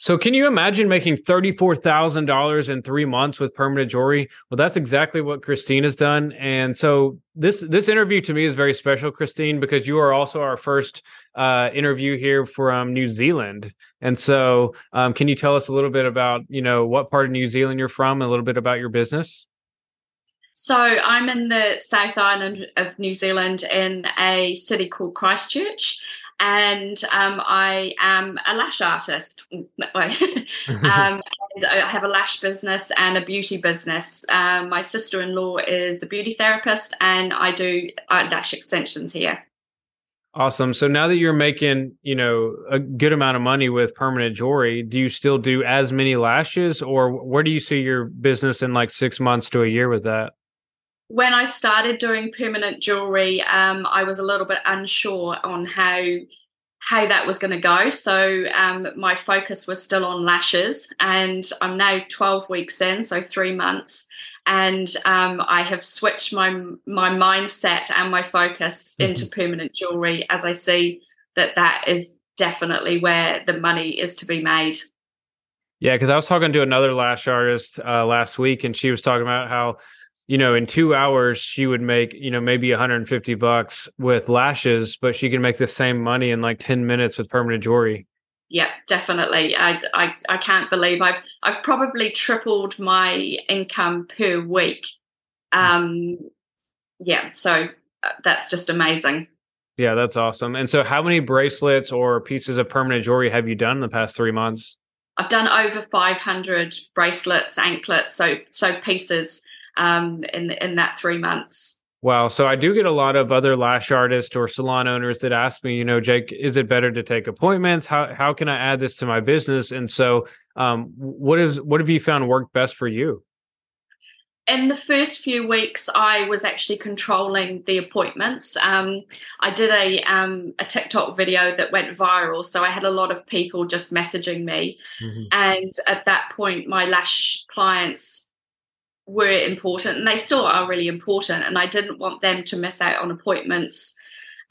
So, can you imagine making $34,000 in three months with permanent jewelry? Well, that's exactly what Christine has done. And so, this this interview to me is very special, Christine, because you are also our first uh, interview here from New Zealand. And so, um, can you tell us a little bit about, you know, what part of New Zealand you're from, and a little bit about your business? So, I'm in the South Island of New Zealand in a city called Christchurch and um, I am a lash artist. um, I have a lash business and a beauty business. Um, my sister in law is the beauty therapist, and I do lash extensions here. Awesome. So now that you're making, you know, a good amount of money with permanent jewelry, do you still do as many lashes, or where do you see your business in like six months to a year with that? When I started doing permanent jewelry, um, I was a little bit unsure on how how that was going to go. So um, my focus was still on lashes, and I'm now 12 weeks in, so three months, and um, I have switched my my mindset and my focus mm-hmm. into permanent jewelry as I see that that is definitely where the money is to be made. Yeah, because I was talking to another lash artist uh, last week, and she was talking about how you know, in two hours she would make, you know, maybe 150 bucks with lashes, but she can make the same money in like 10 minutes with permanent jewelry. Yeah, definitely. I, I I can't believe I've I've probably tripled my income per week. Hmm. Um, yeah, so uh, that's just amazing. Yeah, that's awesome. And so, how many bracelets or pieces of permanent jewelry have you done in the past three months? I've done over 500 bracelets, anklets, so so pieces um, in in that three months. Wow. So I do get a lot of other lash artists or salon owners that ask me, you know, Jake, is it better to take appointments? How how can I add this to my business? And so, um, what is what have you found worked best for you? in the first few weeks, I was actually controlling the appointments. Um, I did a um, a TikTok video that went viral, so I had a lot of people just messaging me. Mm-hmm. And at that point, my lash clients were important and they still are really important and i didn't want them to miss out on appointments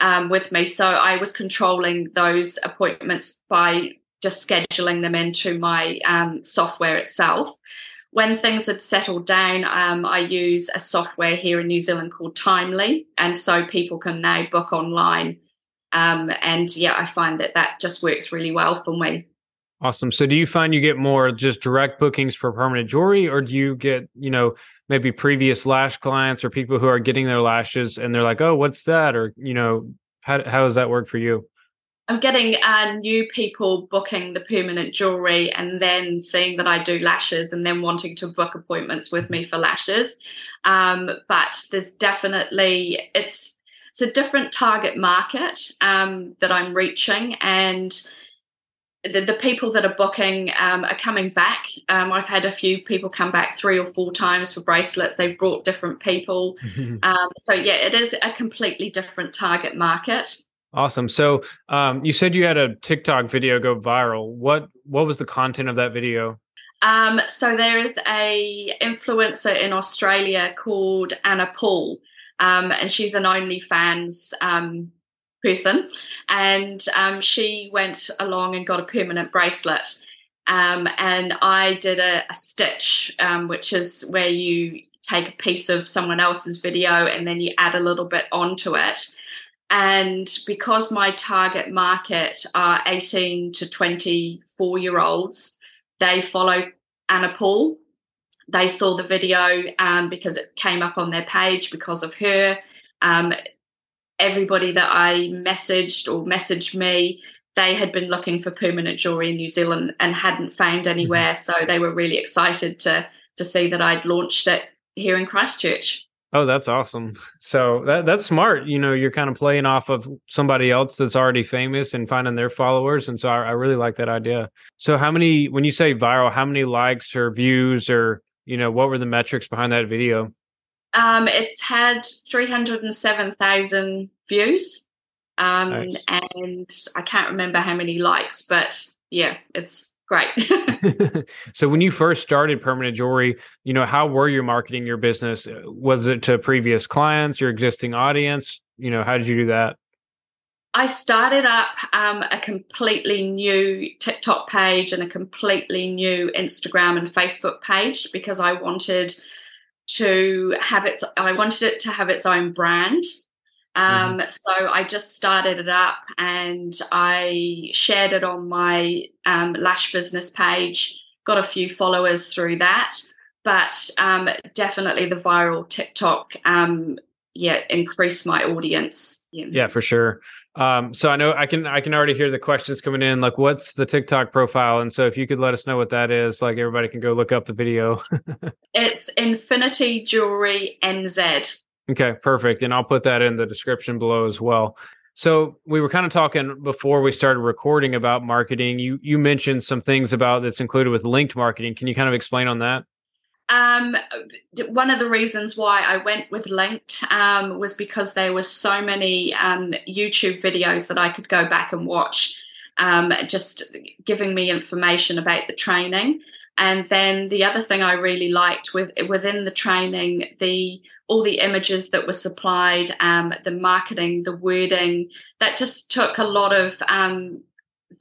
um, with me. So i was controlling those appointments by just scheduling them into my um, software itself. When things had settled down um, i use a software here in new zealand called timely and so people can now book online. Um, and yeah i find that that just works really well for me Awesome. So do you find you get more just direct bookings for permanent jewelry or do you get, you know, maybe previous lash clients or people who are getting their lashes and they're like, "Oh, what's that?" or, you know, how how does that work for you? I'm getting uh, new people booking the permanent jewelry and then seeing that I do lashes and then wanting to book appointments with me for lashes. Um, but there's definitely it's it's a different target market um, that I'm reaching and the, the people that are booking um, are coming back. Um, I've had a few people come back three or four times for bracelets. They've brought different people. Um, so, yeah, it is a completely different target market. Awesome. So, um, you said you had a TikTok video go viral. What what was the content of that video? Um, so there is a influencer in Australia called Anna Paul, um, and she's an OnlyFans um, person, and um, she went along and got a permanent bracelet. Um, and I did a, a stitch, um, which is where you take a piece of someone else's video and then you add a little bit onto it. And because my target market are 18 to 24 year olds, they follow Anna Paul. They saw the video um, because it came up on their page because of her. Um, everybody that I messaged or messaged me, they had been looking for permanent jewelry in New Zealand and hadn't found mm-hmm. anywhere. So they were really excited to to see that I'd launched it here in Christchurch. Oh, that's awesome. So that that's smart. You know, you're kind of playing off of somebody else that's already famous and finding their followers. And so I, I really like that idea. So how many when you say viral, how many likes or views or you know, what were the metrics behind that video? Um, it's had 307,000 views. Um, nice. And I can't remember how many likes, but yeah, it's great. so when you first started permanent jewelry, you know, how were you marketing your business? Was it to previous clients, your existing audience? You know, how did you do that? I started up um, a completely new TikTok page and a completely new Instagram and Facebook page because I wanted to have its I wanted it to have its own brand. Um, mm-hmm. So I just started it up and I shared it on my um, Lash business page. Got a few followers through that, but um, definitely the viral TikTok, um, yeah, increased my audience. Yeah, yeah for sure. Um, so I know I can I can already hear the questions coming in. Like, what's the TikTok profile? And so if you could let us know what that is, like everybody can go look up the video. it's Infinity Jewelry NZ. Okay, perfect. And I'll put that in the description below as well. So we were kind of talking before we started recording about marketing. You you mentioned some things about that's included with linked marketing. Can you kind of explain on that? Um, one of the reasons why I went with linked um, was because there were so many um, YouTube videos that I could go back and watch, um, just giving me information about the training. And then the other thing I really liked with within the training, the all the images that were supplied, um, the marketing, the wording, that just took a lot of um,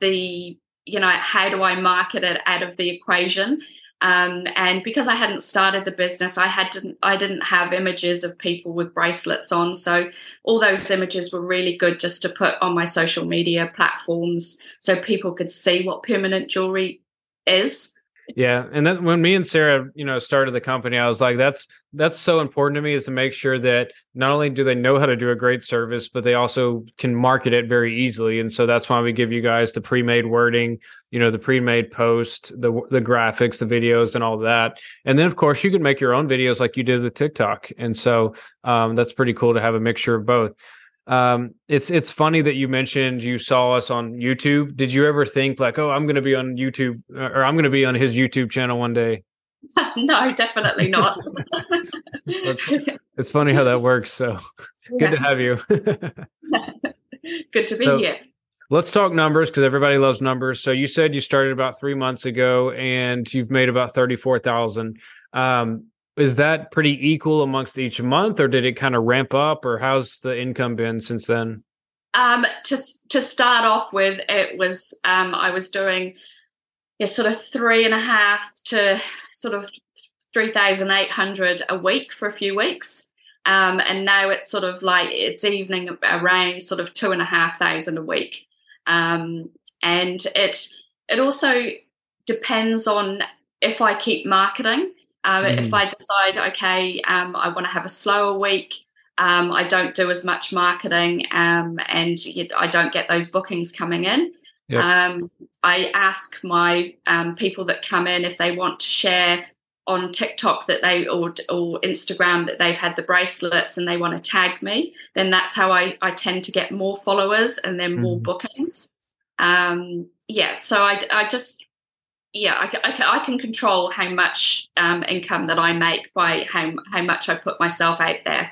the you know how do I market it out of the equation. Um, and because I hadn't started the business, I had to, I didn't have images of people with bracelets on. So all those images were really good just to put on my social media platforms so people could see what permanent jewelry is yeah, and then when me and Sarah, you know, started the company, I was like, that's that's so important to me is to make sure that not only do they know how to do a great service, but they also can market it very easily. And so that's why we give you guys the pre-made wording, you know, the pre-made post, the the graphics, the videos, and all that. And then of course you can make your own videos like you did with TikTok. And so um, that's pretty cool to have a mixture of both. Um, it's it's funny that you mentioned you saw us on YouTube. Did you ever think like, oh, I'm going to be on YouTube or I'm going to be on his YouTube channel one day? no, definitely not. it's, funny how that works. So good to have you. good to be so, here. Let's talk numbers because everybody loves numbers. So you said you started about three months ago and you've made about thirty four thousand. Um, is that pretty equal amongst each month or did it kind of ramp up or how's the income been since then um, to to start off with it was um, i was doing yeah, sort of three and a half to sort of 3800 a week for a few weeks um, and now it's sort of like it's evening around sort of two and a half thousand a week um, and it it also depends on if i keep marketing um, mm. If I decide, okay, um, I want to have a slower week, um, I don't do as much marketing, um, and you, I don't get those bookings coming in. Yep. Um, I ask my um, people that come in if they want to share on TikTok that they or, or Instagram that they've had the bracelets and they want to tag me. Then that's how I, I tend to get more followers and then more mm. bookings. yeah, so I, I just yeah, I, I, I, can control how much um, income that I make by how how much I put myself out there.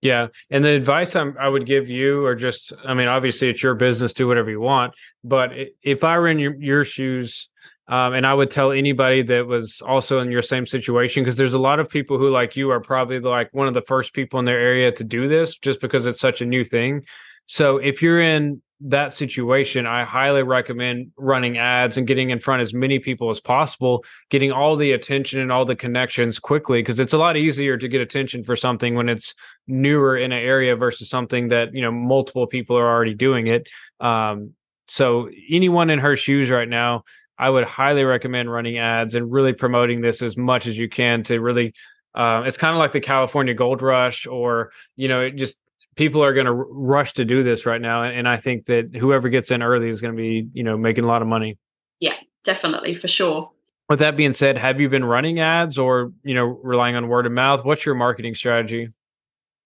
Yeah, and the advice I'm, i would give you, or just, I mean, obviously it's your business, do whatever you want. But if I were in your, your shoes, um, and I would tell anybody that was also in your same situation, because there's a lot of people who, like you, are probably like one of the first people in their area to do this, just because it's such a new thing. So if you're in that situation, I highly recommend running ads and getting in front as many people as possible, getting all the attention and all the connections quickly because it's a lot easier to get attention for something when it's newer in an area versus something that, you know, multiple people are already doing it. Um, so anyone in her shoes right now, I would highly recommend running ads and really promoting this as much as you can to really uh, it's kind of like the California gold rush, or you know, it just people are going to rush to do this right now and i think that whoever gets in early is going to be you know making a lot of money. Yeah definitely for sure. With that being said have you been running ads or you know relying on word of mouth? What's your marketing strategy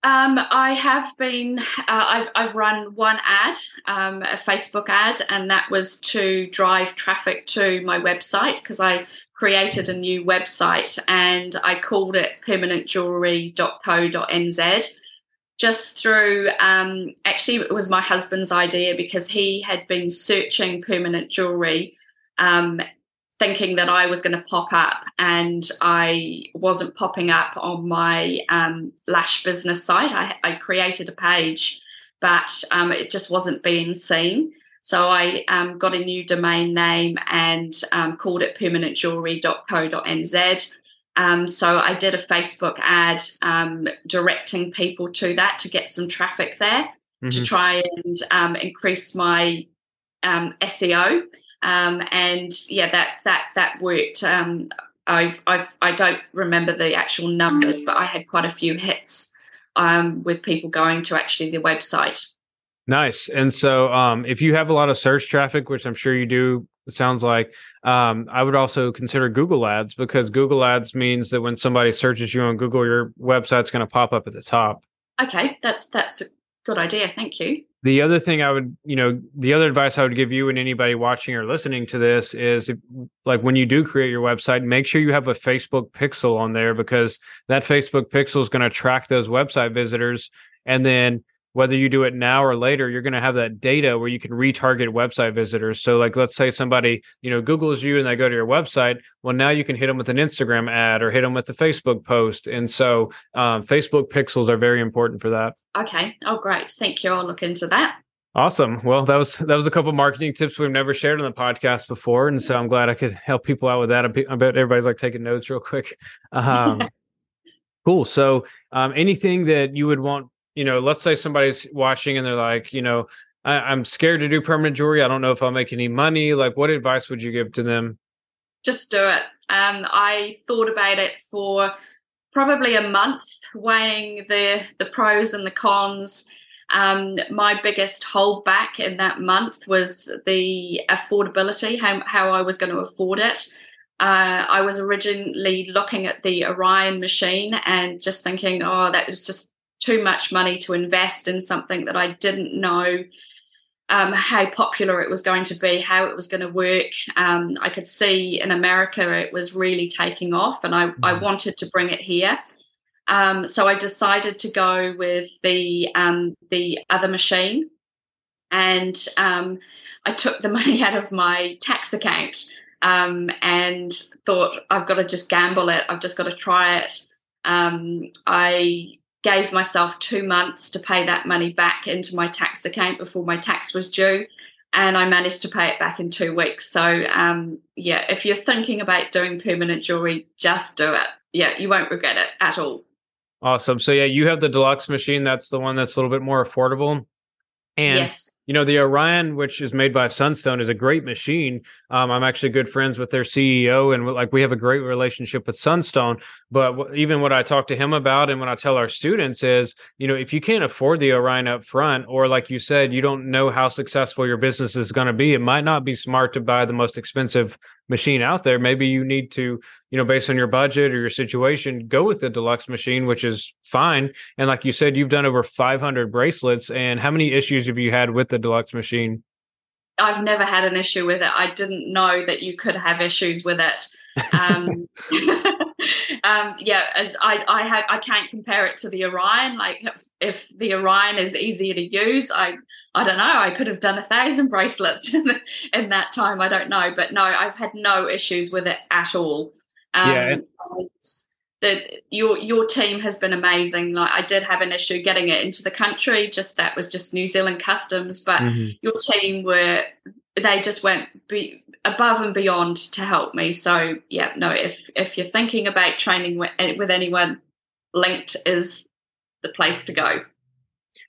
um, I have been, uh, I've, I've run one ad, um, a Facebook ad, and that was to drive traffic to my website because I created a new website and I called it permanentjewelry.co.nz just through um, actually it was my husband's idea because he had been searching permanent jewelry um, thinking that i was going to pop up and i wasn't popping up on my um, lash business site I, I, created a page but um, it just wasn't being seen. So I um, got a new domain name and um, called it permanentjewelry.co.nz. Um, so I did a Facebook ad um, directing people to that to get some traffic there mm-hmm. to try and um, increase my um, and yeah, that that that worked. I've, I've I don't remember the actual numbers, but I had quite a few hits with people going to actually the website. Nice. And so, um, if you have a lot of search traffic, which I'm sure you do, it sounds like, um, I would also consider Google Ads because Google Ads means that when somebody searches you on Google, your website's going to pop up at the top. Okay, that's that's a good idea. Thank you. The other thing I would, you know, the other advice I would give you and anybody watching or listening to this is, if, like, when you do create your website, make sure you have a Facebook pixel on there because that Facebook pixel is going to track those website visitors, and then whether you do it now or later, you're going to have that data where you can retarget website visitors. So, like, let's say somebody, you know, Google's you and they go to your website. Well, now you can hit them with an Instagram ad or hit them with the Facebook post. And so, um, Facebook pixels are very important for that. Okay. Oh, great. Thank you. I'll look into that. Awesome. Well, that was that was a couple marketing tips we've never shared on the podcast before, and so I'm glad I could help people out with that. I bet everybody's like taking notes real quick. Um, cool. So, um, anything that you would want you know, let's say somebody's watching and they're like, you know, I, am scared to do permanent jewelry. I don't know if I'll make any money. Like, what advice would you give to them? Just do it. Um, I thought about it for probably a month, weighing the the pros and the cons. Um, my biggest holdback in that month was the affordability, how, how I was going to afford it. Uh, I was originally looking at the Orion machine and just thinking, oh, that was just too much money to invest in something that I didn't know um, how popular it was going to be, how it was going to work. Um, I could see in America it was really taking off, and I. I wanted to bring it here. Um, so I decided to go with the um, the other machine, and um, I took the money out of my tax account um, and thought I've got to just gamble it. I've just got to try it. I gave myself two months to pay that money back into my tax account before my tax was due. And I managed to pay it back in two weeks. So, um, yeah, if you're thinking about doing permanent jewelry, just do it. Yeah, you won't regret it at all. Awesome. So, yeah, you have the deluxe machine. That's the one that's a little bit more affordable. And yes. You know, the Orion, which is made by Sunstone, is a great machine. Um, I'm actually good friends with their CEO, and like we have a great relationship with Sunstone. But w- even what I talk to him about, and what I tell our students is, you know, if you can't afford the Orion up front, or like you said, you don't know how successful your business is going to be, it might not be smart to buy the most expensive machine out there. Maybe you need to, you know, based on your budget or your situation, go with the deluxe machine, which is fine. And like you said, you've done over 500 bracelets. And how many issues have you had with the deluxe machine? I've never had an issue with it. I didn't know that you could have issues with it. Um, um, yeah, as I I, ha- I can't compare it to the Orion. Like if, if, the Orion is easier to use, I I don't know. I could have done a thousand bracelets in, in that time. I don't know, but no, I've had no issues with it at all. Um, yeah. The, your your team has been amazing. Like I did have an issue getting it into the country. Just that was just New Zealand customs, but mm-hmm. your team were they just went be, above and beyond to help me. So yeah, no, if if you're thinking about training with, with anyone, Linked is the place to go.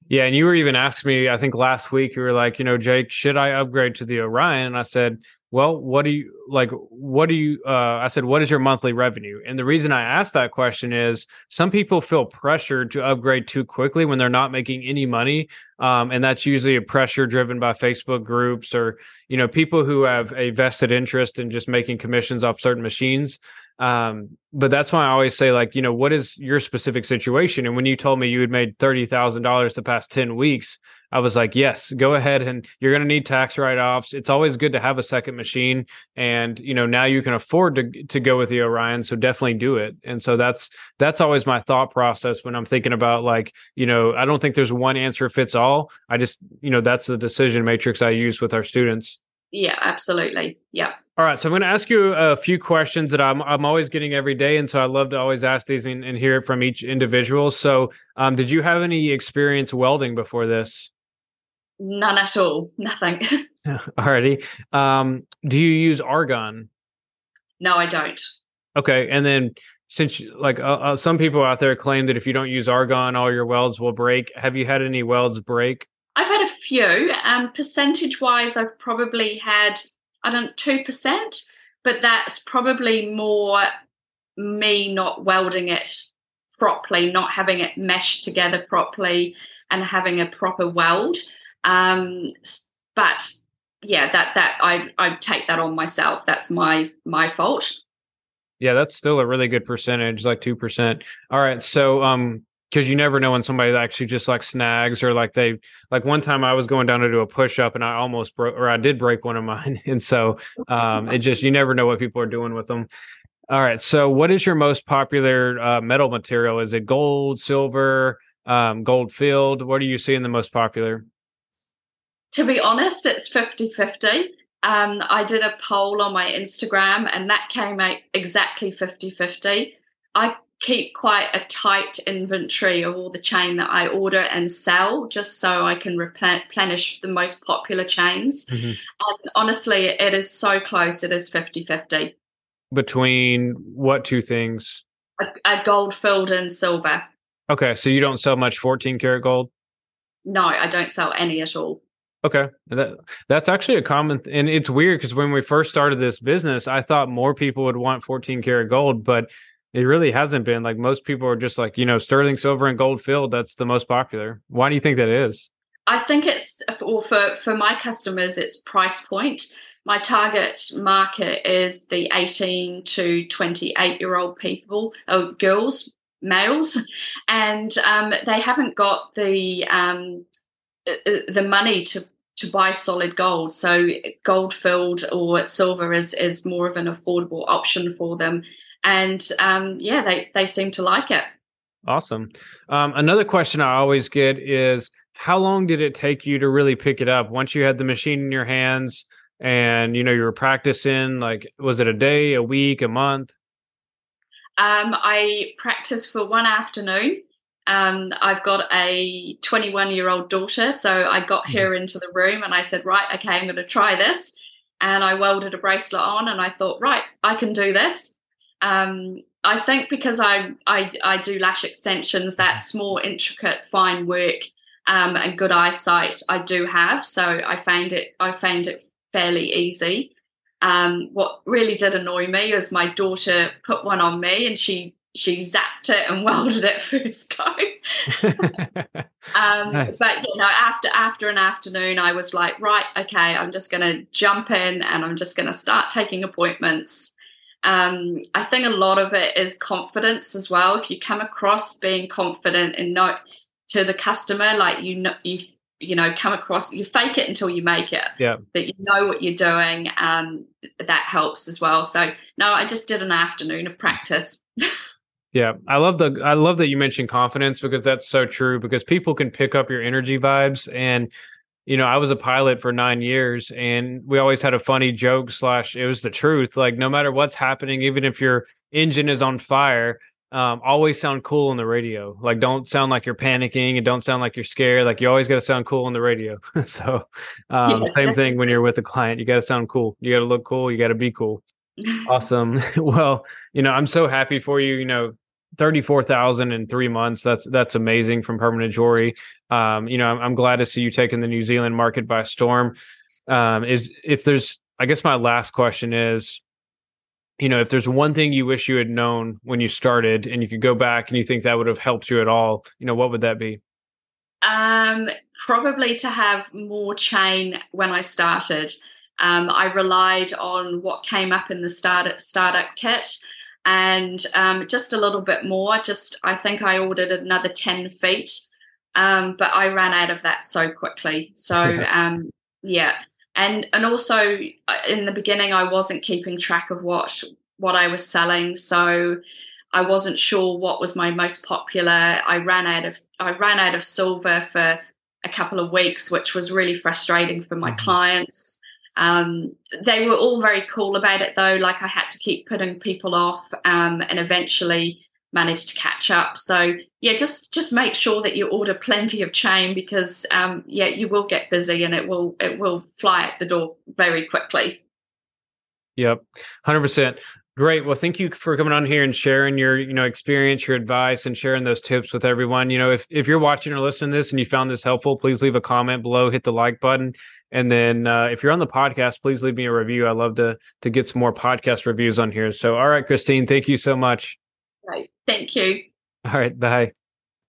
Yeah, and you were even asking me, I think last week, you were like, you know, Jake, should I upgrade to the Orion? And I said, well, what do you like? What do you, uh, I said, what is your monthly revenue? And the reason I asked that question is some people feel pressured to upgrade too quickly when they're not making any money. Um, and that's usually a pressure driven by Facebook groups or, you know, people who have a vested interest in just making commissions off certain machines. Um, but that's why I always say, like, you know, what is your specific situation? And when you told me you had made $30,000 the past 10 weeks, I was like, yes, go ahead and you're going to need tax write offs. It's always good to have a second machine. And, you know, now you can afford to, to go with the Orion. So definitely do it. And so that's, that's always my thought process when I'm thinking about like, you know, I don't think there's one answer fits all. I just, you know, that's the decision matrix I use with our students. Yeah, absolutely. Yeah. All right, so I'm going to ask you a few questions that I'm I'm always getting every day, and so I love to always ask these and, and hear it from each individual. So, um, did you have any experience welding before this? None at all. Nothing. Alrighty. Um, do you use argon? No, I don't. Okay, and then since like uh, uh, some people out there claim that if you don't use argon, all your welds will break. Have you had any welds break? I've had a few. Um, percentage wise, I've probably had I don't two percent, but that's probably more me not welding it properly, not having it meshed together properly, and having a proper weld. Um, but yeah, that that I I take that on myself. That's my my fault. Yeah, that's still a really good percentage, like two percent. All right, so um, because you never know when somebody actually just like snags or like they like one time I was going down to do a push up and I almost broke or I did break one of mine, and so um, it just you never know what people are doing with them. All right, so what is your most popular uh, metal material? Is it gold, silver, um, gold filled? What are you seeing the most popular? To be honest, it's 50 50 um, I did a poll on my Instagram and that came out exactly 50 50. I keep quite a tight inventory of all the chain that I order and sell just so I can replenish the most popular chains. Mm-hmm. And honestly, it is so close. It is 50 50. Between what two things? A, a gold filled and silver. Okay. So you don't sell much 14 karat gold? No, I don't sell any at all. Okay, that that's actually a common, th- and it's weird because when we first started this business, I thought more people would want 14 karat gold, but it really hasn't been. Like most people are just like, you know, sterling silver and gold filled. That's the most popular. Why do you think that is? I think it's, or for for my customers, it's price point. My target market is the 18 to 28 year old people, oh, girls, males, and um, they haven't got the um, uh, uh, the money to to buy solid gold. So gold filled or silver is is more of an affordable option for them, and um, yeah, they they seem to like it. Awesome. Um, another question I always get is how long did it take you to really pick it up once you had the machine in your hands and you know you were practicing? Like, was it a day, a week, a month? Um, I practiced for one afternoon um, I've got a 21 year old daughter, so I got mm-hmm. her into the room and I said, Right, okay, I'm going to try this. And I welded a bracelet on and I thought, Right, I can do this. Um, I think because I, I, I do lash extensions, that mm-hmm. small, intricate, fine work um, and good eyesight I do have. So I found it I found it fairly easy. Um, what really did annoy me was my daughter put one on me and she she zapped it and welded it first go. um, nice. But you know, after after an afternoon, I was like, right, okay, I'm just going to jump in and I'm just going to start taking appointments. Um, I think a lot of it is confidence as well. If you come across being confident and not to the customer, like you know, you you know, come across, you fake it until you make it. Yeah. That you know what you're doing, and that helps as well. So no, I just did an afternoon of practice. Yeah, I love the I love that you mentioned confidence because that's so true because people can pick up your energy vibes and you know, I was a pilot for 9 years and we always had a funny joke slash it was the truth like no matter what's happening even if your engine is on fire um, always sound cool on the radio. Like, don't sound like you're panicking and don't sound like you're scared. Like, you always got to sound cool on the radio. so, um, yeah. same thing when you're with a client. You got to sound cool. You got to look cool. You got to be cool awesome. well, you know, I'm so happy for you. You know, 34,000 in three months. That's, that's amazing from permanent jewelry. Um, you know, I'm, I'm, glad to see you taking the New Zealand market by storm. Um, is if there's, I guess my last question is, you know, if there's one thing you wish you had known when you started and you could go back and you think that would have helped you at all, you know, what would that be? Um, probably to have more chain when I started. Um, I relied on what came up in the start startup kit and um, just a little bit more. Just I think I ordered another ten feet, um, but I ran out of that so quickly. So um, yeah, and and also uh, in the beginning I wasn't keeping track of what what I was selling, so I wasn't sure what was my most popular. I ran out of I ran out of silver for a couple of weeks, which was really frustrating for my mm-hmm. clients. Um, they were all very cool about it though. Like I had to keep putting people off, um, and eventually managed to catch up. So yeah, just just make sure that you order plenty of chain because um, yeah, you will get busy and it will it will fly at the door very quickly. Yep, hundred percent. Great. Well, thank you for coming on here and sharing your, you know, experience, your advice, and sharing those tips with everyone. You know, if if you're watching or listening to this and you found this helpful, please leave a comment below, hit the like button, and then uh, if you're on the podcast, please leave me a review. I love to to get some more podcast reviews on here. So, all right, Christine, thank you so much. Right. Thank you. All right. Bye.